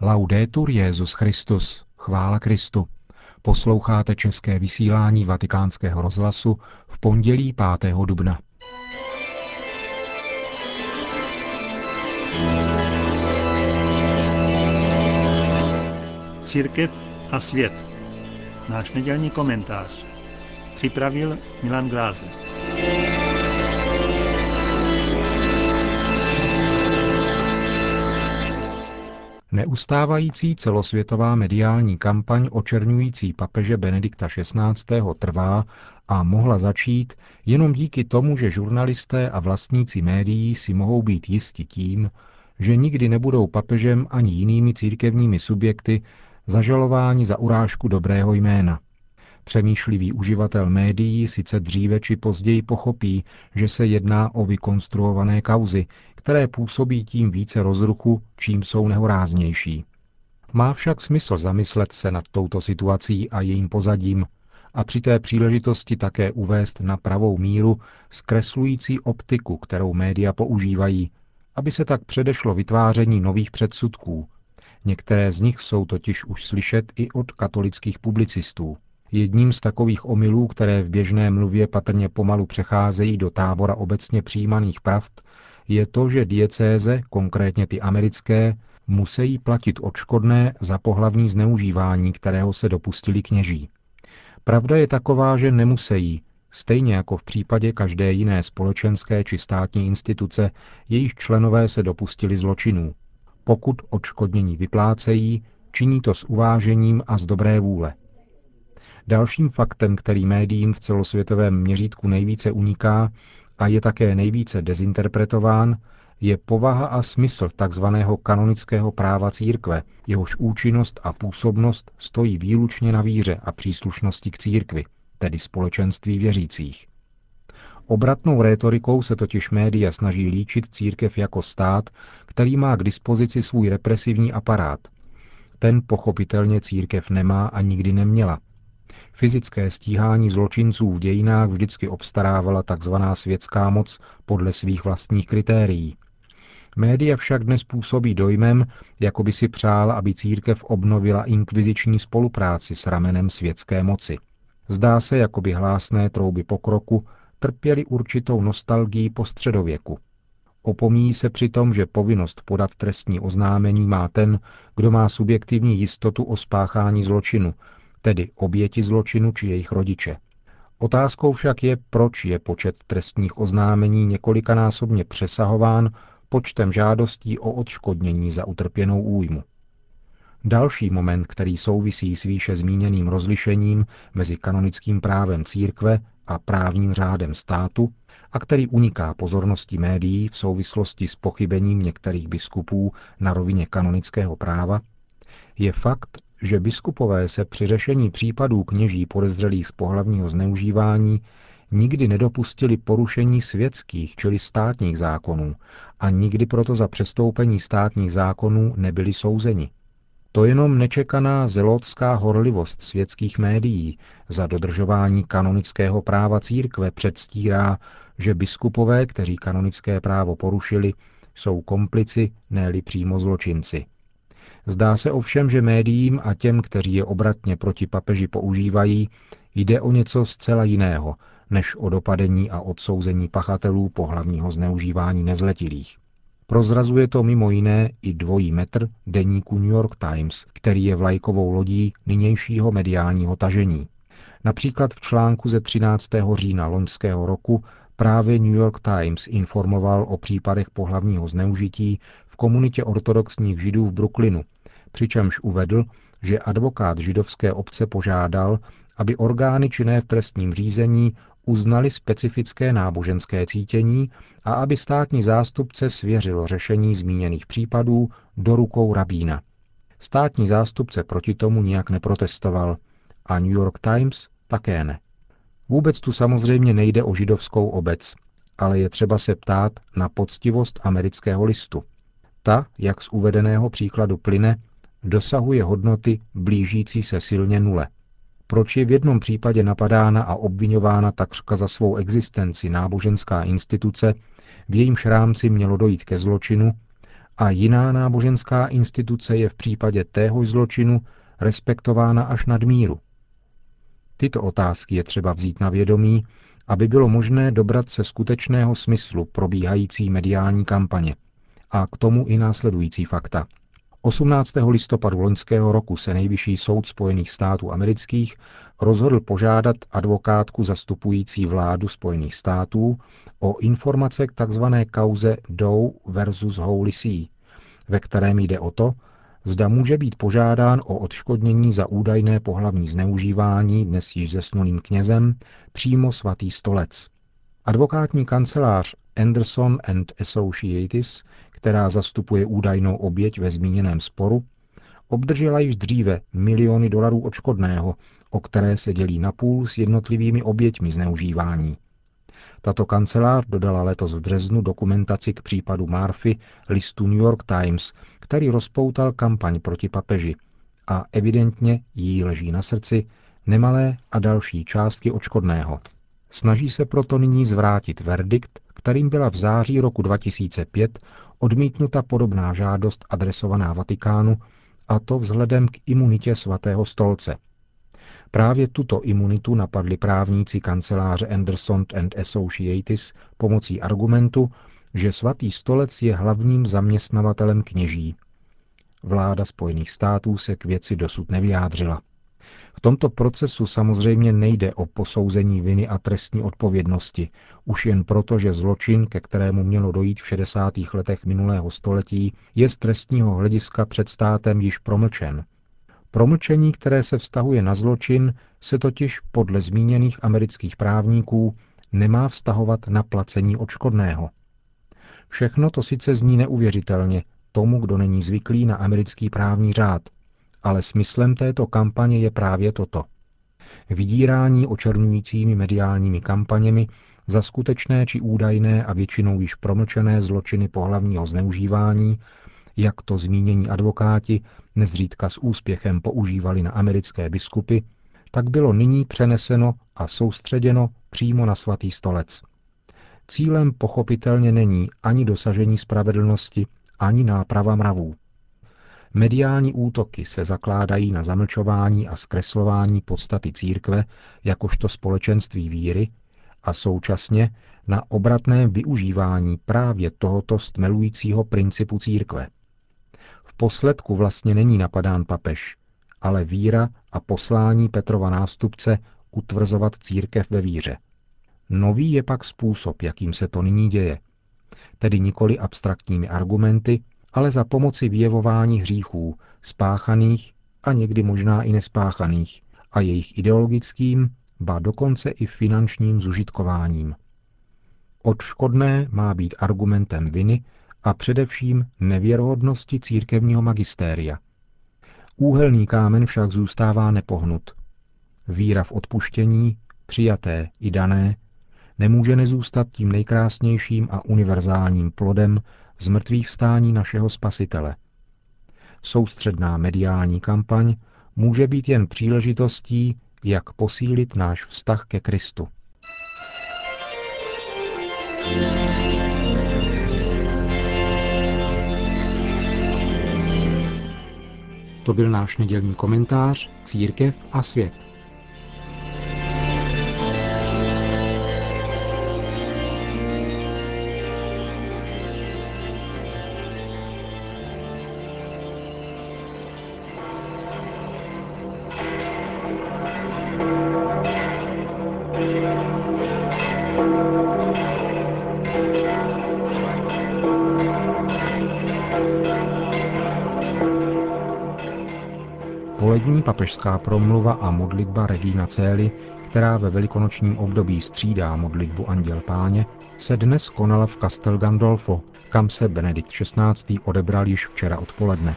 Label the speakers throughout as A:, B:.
A: Laudetur Jezus Christus, chvála Kristu. Posloucháte české vysílání Vatikánského rozhlasu v pondělí 5. dubna.
B: Církev a svět. Náš nedělní komentář. Připravil Milan Glázer.
A: Neustávající celosvětová mediální kampaň očerňující papeže Benedikta XVI. trvá a mohla začít jenom díky tomu, že žurnalisté a vlastníci médií si mohou být jisti tím, že nikdy nebudou papežem ani jinými církevními subjekty zažalováni za urážku dobrého jména. Přemýšlivý uživatel médií sice dříve či později pochopí, že se jedná o vykonstruované kauzy, které působí tím více rozruchu, čím jsou nehoráznější. Má však smysl zamyslet se nad touto situací a jejím pozadím a při té příležitosti také uvést na pravou míru zkreslující optiku, kterou média používají, aby se tak předešlo vytváření nových předsudků. Některé z nich jsou totiž už slyšet i od katolických publicistů. Jedním z takových omylů, které v běžné mluvě patrně pomalu přecházejí do tábora obecně přijímaných pravd, je to, že diecéze, konkrétně ty americké, musí platit odškodné za pohlavní zneužívání, kterého se dopustili kněží. Pravda je taková, že nemusí, stejně jako v případě každé jiné společenské či státní instituce, jejíž členové se dopustili zločinů. Pokud odškodnění vyplácejí, činí to s uvážením a z dobré vůle. Dalším faktem, který médiím v celosvětovém měřítku nejvíce uniká a je také nejvíce dezinterpretován, je povaha a smysl tzv. kanonického práva církve, jehož účinnost a působnost stojí výlučně na víře a příslušnosti k církvi, tedy společenství věřících. Obratnou rétorikou se totiž média snaží líčit církev jako stát, který má k dispozici svůj represivní aparát. Ten pochopitelně církev nemá a nikdy neměla, Fyzické stíhání zločinců v dějinách vždycky obstarávala tzv. světská moc podle svých vlastních kritérií. Média však dnes působí dojmem, jako by si přál, aby církev obnovila inkviziční spolupráci s ramenem světské moci. Zdá se, jako by hlásné trouby pokroku trpěly určitou nostalgií po středověku. Opomíjí se přitom, že povinnost podat trestní oznámení má ten, kdo má subjektivní jistotu o spáchání zločinu, tedy oběti zločinu či jejich rodiče. Otázkou však je, proč je počet trestních oznámení několikanásobně přesahován počtem žádostí o odškodnění za utrpěnou újmu. Další moment, který souvisí s výše zmíněným rozlišením mezi kanonickým právem církve a právním řádem státu a který uniká pozornosti médií v souvislosti s pochybením některých biskupů na rovině kanonického práva, je fakt, že biskupové se při řešení případů kněží podezřelých z pohlavního zneužívání nikdy nedopustili porušení světských, čili státních zákonů a nikdy proto za přestoupení státních zákonů nebyli souzeni. To jenom nečekaná zelotská horlivost světských médií za dodržování kanonického práva církve předstírá, že biskupové, kteří kanonické právo porušili, jsou komplici, ne přímo zločinci. Zdá se ovšem, že médiím a těm, kteří je obratně proti papeži používají, jde o něco zcela jiného, než o dopadení a odsouzení pachatelů pohlavního zneužívání nezletilých. Prozrazuje to mimo jiné i dvojí metr deníku New York Times, který je vlajkovou lodí nynějšího mediálního tažení. Například v článku ze 13. října loňského roku právě New York Times informoval o případech pohlavního zneužití v komunitě ortodoxních židů v Brooklynu, přičemž uvedl, že advokát židovské obce požádal, aby orgány činné v trestním řízení uznali specifické náboženské cítění a aby státní zástupce svěřilo řešení zmíněných případů do rukou rabína. Státní zástupce proti tomu nijak neprotestoval a New York Times také ne. Vůbec tu samozřejmě nejde o židovskou obec, ale je třeba se ptát na poctivost amerického listu. Ta, jak z uvedeného příkladu plyne, dosahuje hodnoty blížící se silně nule. Proč je v jednom případě napadána a obvinována takřka za svou existenci náboženská instituce, v jejímž rámci mělo dojít ke zločinu, a jiná náboženská instituce je v případě téhož zločinu respektována až nad míru. Tyto otázky je třeba vzít na vědomí, aby bylo možné dobrat se skutečného smyslu probíhající mediální kampaně. A k tomu i následující fakta. 18. listopadu loňského roku se nejvyšší soud Spojených států amerických rozhodl požádat advokátku zastupující vládu Spojených států o informace k tzv. kauze Doe versus Holy See, ve kterém jde o to, zda může být požádán o odškodnění za údajné pohlavní zneužívání dnes již zesnulým knězem přímo svatý stolec. Advokátní kancelář Anderson and Associates, která zastupuje údajnou oběť ve zmíněném sporu, obdržela již dříve miliony dolarů odškodného, o které se dělí napůl s jednotlivými oběťmi zneužívání. Tato kancelář dodala letos v březnu dokumentaci k případu Murphy listu New York Times, který rozpoutal kampaň proti papeži a evidentně jí leží na srdci nemalé a další částky očkodného. Snaží se proto nyní zvrátit verdikt, kterým byla v září roku 2005 odmítnuta podobná žádost adresovaná Vatikánu, a to vzhledem k imunitě svatého stolce – Právě tuto imunitu napadli právníci kanceláře Anderson and Associates pomocí argumentu, že svatý stolec je hlavním zaměstnavatelem kněží. Vláda Spojených států se k věci dosud nevyjádřila. V tomto procesu samozřejmě nejde o posouzení viny a trestní odpovědnosti, už jen proto, že zločin, ke kterému mělo dojít v 60. letech minulého století, je z trestního hlediska před státem již promlčen – Promlčení, které se vztahuje na zločin, se totiž podle zmíněných amerických právníků nemá vztahovat na placení odškodného. Všechno to sice zní neuvěřitelně tomu, kdo není zvyklý na americký právní řád, ale smyslem této kampaně je právě toto. Vydírání očernujícími mediálními kampaněmi za skutečné či údajné a většinou již promlčené zločiny pohlavního zneužívání jak to zmínění advokáti nezřídka s úspěchem používali na americké biskupy, tak bylo nyní přeneseno a soustředěno přímo na svatý stolec. Cílem pochopitelně není ani dosažení spravedlnosti, ani náprava mravů. Mediální útoky se zakládají na zamlčování a zkreslování podstaty církve jakožto společenství víry a současně na obratné využívání právě tohoto stmelujícího principu církve. V posledku vlastně není napadán papež, ale víra a poslání Petrova nástupce utvrzovat církev ve víře. Nový je pak způsob, jakým se to nyní děje. Tedy nikoli abstraktními argumenty, ale za pomoci vyjevování hříchů, spáchaných a někdy možná i nespáchaných, a jejich ideologickým, ba dokonce i finančním zužitkováním. Odškodné má být argumentem viny a především nevěrohodnosti církevního magistéria. Úhelný kámen však zůstává nepohnut. Víra v odpuštění, přijaté i dané, nemůže nezůstat tím nejkrásnějším a univerzálním plodem z mrtvých vstání našeho spasitele. Soustředná mediální kampaň může být jen příležitostí, jak posílit náš vztah ke Kristu. To byl náš nedělní komentář Církev a svět. Polední papežská promluva a modlitba Regina Cély, která ve velikonočním období střídá modlitbu Anděl Páně, se dnes konala v Castel Gandolfo, kam se Benedikt XVI. odebral již včera odpoledne.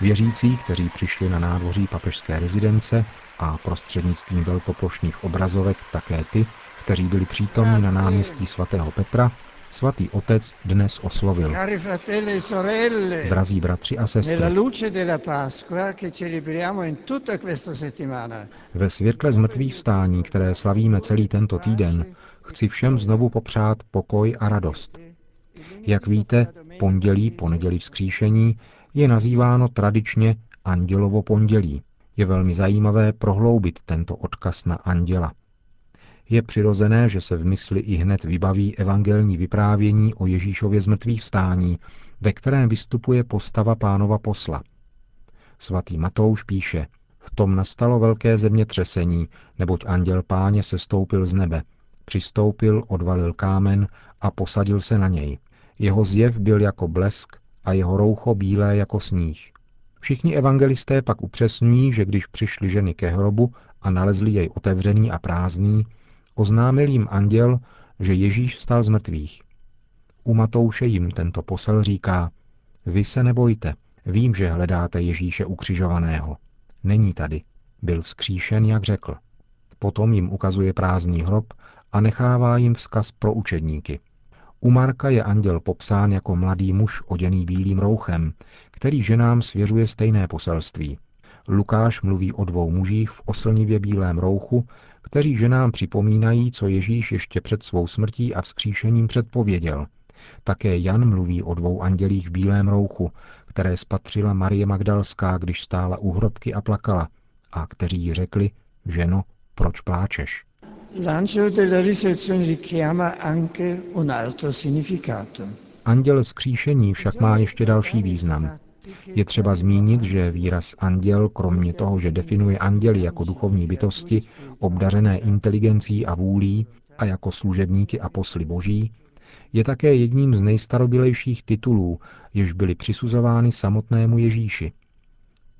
A: Věřící, kteří přišli na nádvoří papežské rezidence a prostřednictvím velkoplošných obrazovek také ty, kteří byli přítomni na náměstí svatého Petra, Svatý otec dnes oslovil. E Drazí bratři a sestry, ve světle zmrtvých vstání, které slavíme celý tento týden, chci všem znovu popřát pokoj a radost. Jak víte, pondělí po neděli vzkříšení je nazýváno tradičně Andělovo pondělí. Je velmi zajímavé prohloubit tento odkaz na anděla. Je přirozené, že se v mysli i hned vybaví evangelní vyprávění o Ježíšově zmrtvých vstání, ve kterém vystupuje postava pánova posla. Svatý Matouš píše, v tom nastalo velké zemětřesení, neboť anděl páně se stoupil z nebe. Přistoupil, odvalil kámen a posadil se na něj. Jeho zjev byl jako blesk a jeho roucho bílé jako sníh. Všichni evangelisté pak upřesňují, že když přišly ženy ke hrobu a nalezli jej otevřený a prázdný, oznámil jim anděl, že Ježíš vstal z mrtvých. U Matouše jim tento posel říká, vy se nebojte, vím, že hledáte Ježíše ukřižovaného. Není tady, byl vzkříšen, jak řekl. Potom jim ukazuje prázdný hrob a nechává jim vzkaz pro učedníky. U Marka je anděl popsán jako mladý muž oděný bílým rouchem, který ženám svěřuje stejné poselství. Lukáš mluví o dvou mužích v oslnivě bílém rouchu, kteří ženám připomínají, co Ježíš ještě před svou smrtí a vzkříšením předpověděl. Také Jan mluví o dvou andělích v bílém rouchu, které spatřila Marie Magdalská, když stála u hrobky a plakala, a kteří jí řekli, ženo, proč pláčeš? Anděl vzkříšení však má ještě další význam. Je třeba zmínit, že výraz anděl, kromě toho, že definuje anděly jako duchovní bytosti, obdařené inteligencí a vůlí a jako služebníky a posly boží, je také jedním z nejstarobilejších titulů, jež byly přisuzovány samotnému Ježíši.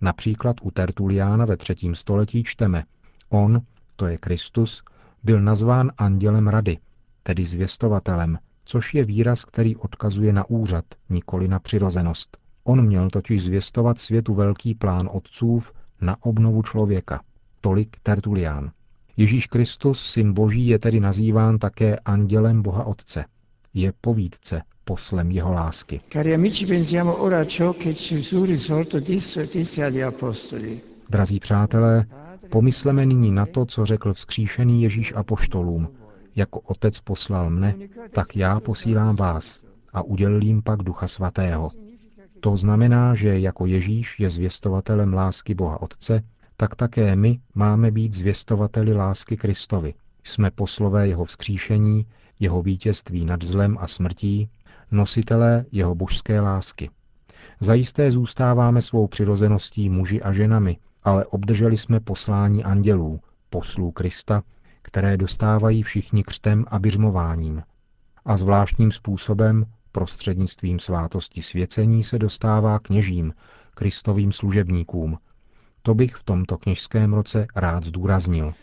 A: Například u Tertuliána ve třetím století čteme On, to je Kristus, byl nazván andělem rady, tedy zvěstovatelem, což je výraz, který odkazuje na úřad, nikoli na přirozenost. On měl totiž zvěstovat světu velký plán otcův na obnovu člověka. Tolik Tertulián. Ježíš Kristus, syn Boží, je tedy nazýván také andělem Boha Otce. Je povídce, poslem jeho lásky. Drazí přátelé, pomysleme nyní na to, co řekl vzkříšený Ježíš apoštolům. Jako otec poslal mne, tak já posílám vás a udělil jim pak ducha svatého. To znamená, že jako Ježíš je zvěstovatelem lásky Boha Otce, tak také my máme být zvěstovateli lásky Kristovi. Jsme poslové jeho vzkříšení, jeho vítězství nad zlem a smrtí, nositelé jeho božské lásky. Zajisté zůstáváme svou přirozeností muži a ženami, ale obdrželi jsme poslání andělů, poslů Krista, které dostávají všichni křtem a byřmováním. A zvláštním způsobem, prostřednictvím svátosti svěcení, se dostává kněžím, kristovým služebníkům. To bych v tomto kněžském roce rád zdůraznil.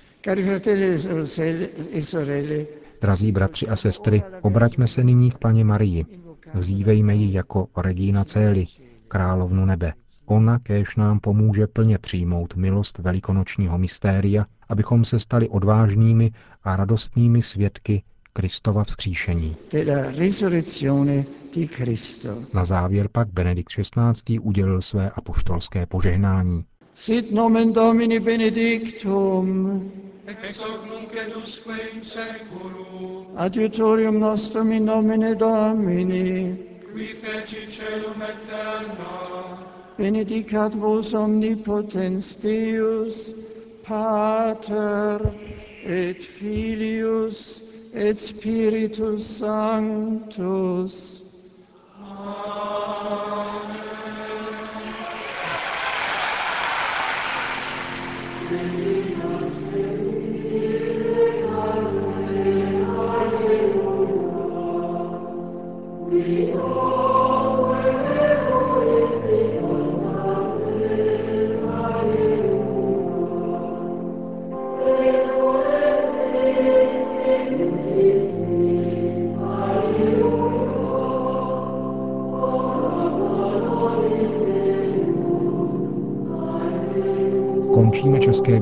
A: Drazí bratři a sestry, obraťme se nyní k paně Marii. Vzívejme ji jako Regina Cély, královnu nebe. Ona kéž nám pomůže plně přijmout milost velikonočního mystéria, abychom se stali odvážnými a radostnými svědky Kristova vzkříšení. Na závěr pak Benedikt XVI. udělil své apoštolské požehnání. Sit nomen Domini benedictum, ex hoc nunc et usque in seculum, adiutorium nostrum in nomine Domini, qui feci celum et terra, benedicat vos omnipotens Deus, Pater et Filius et Spiritus Sanctus.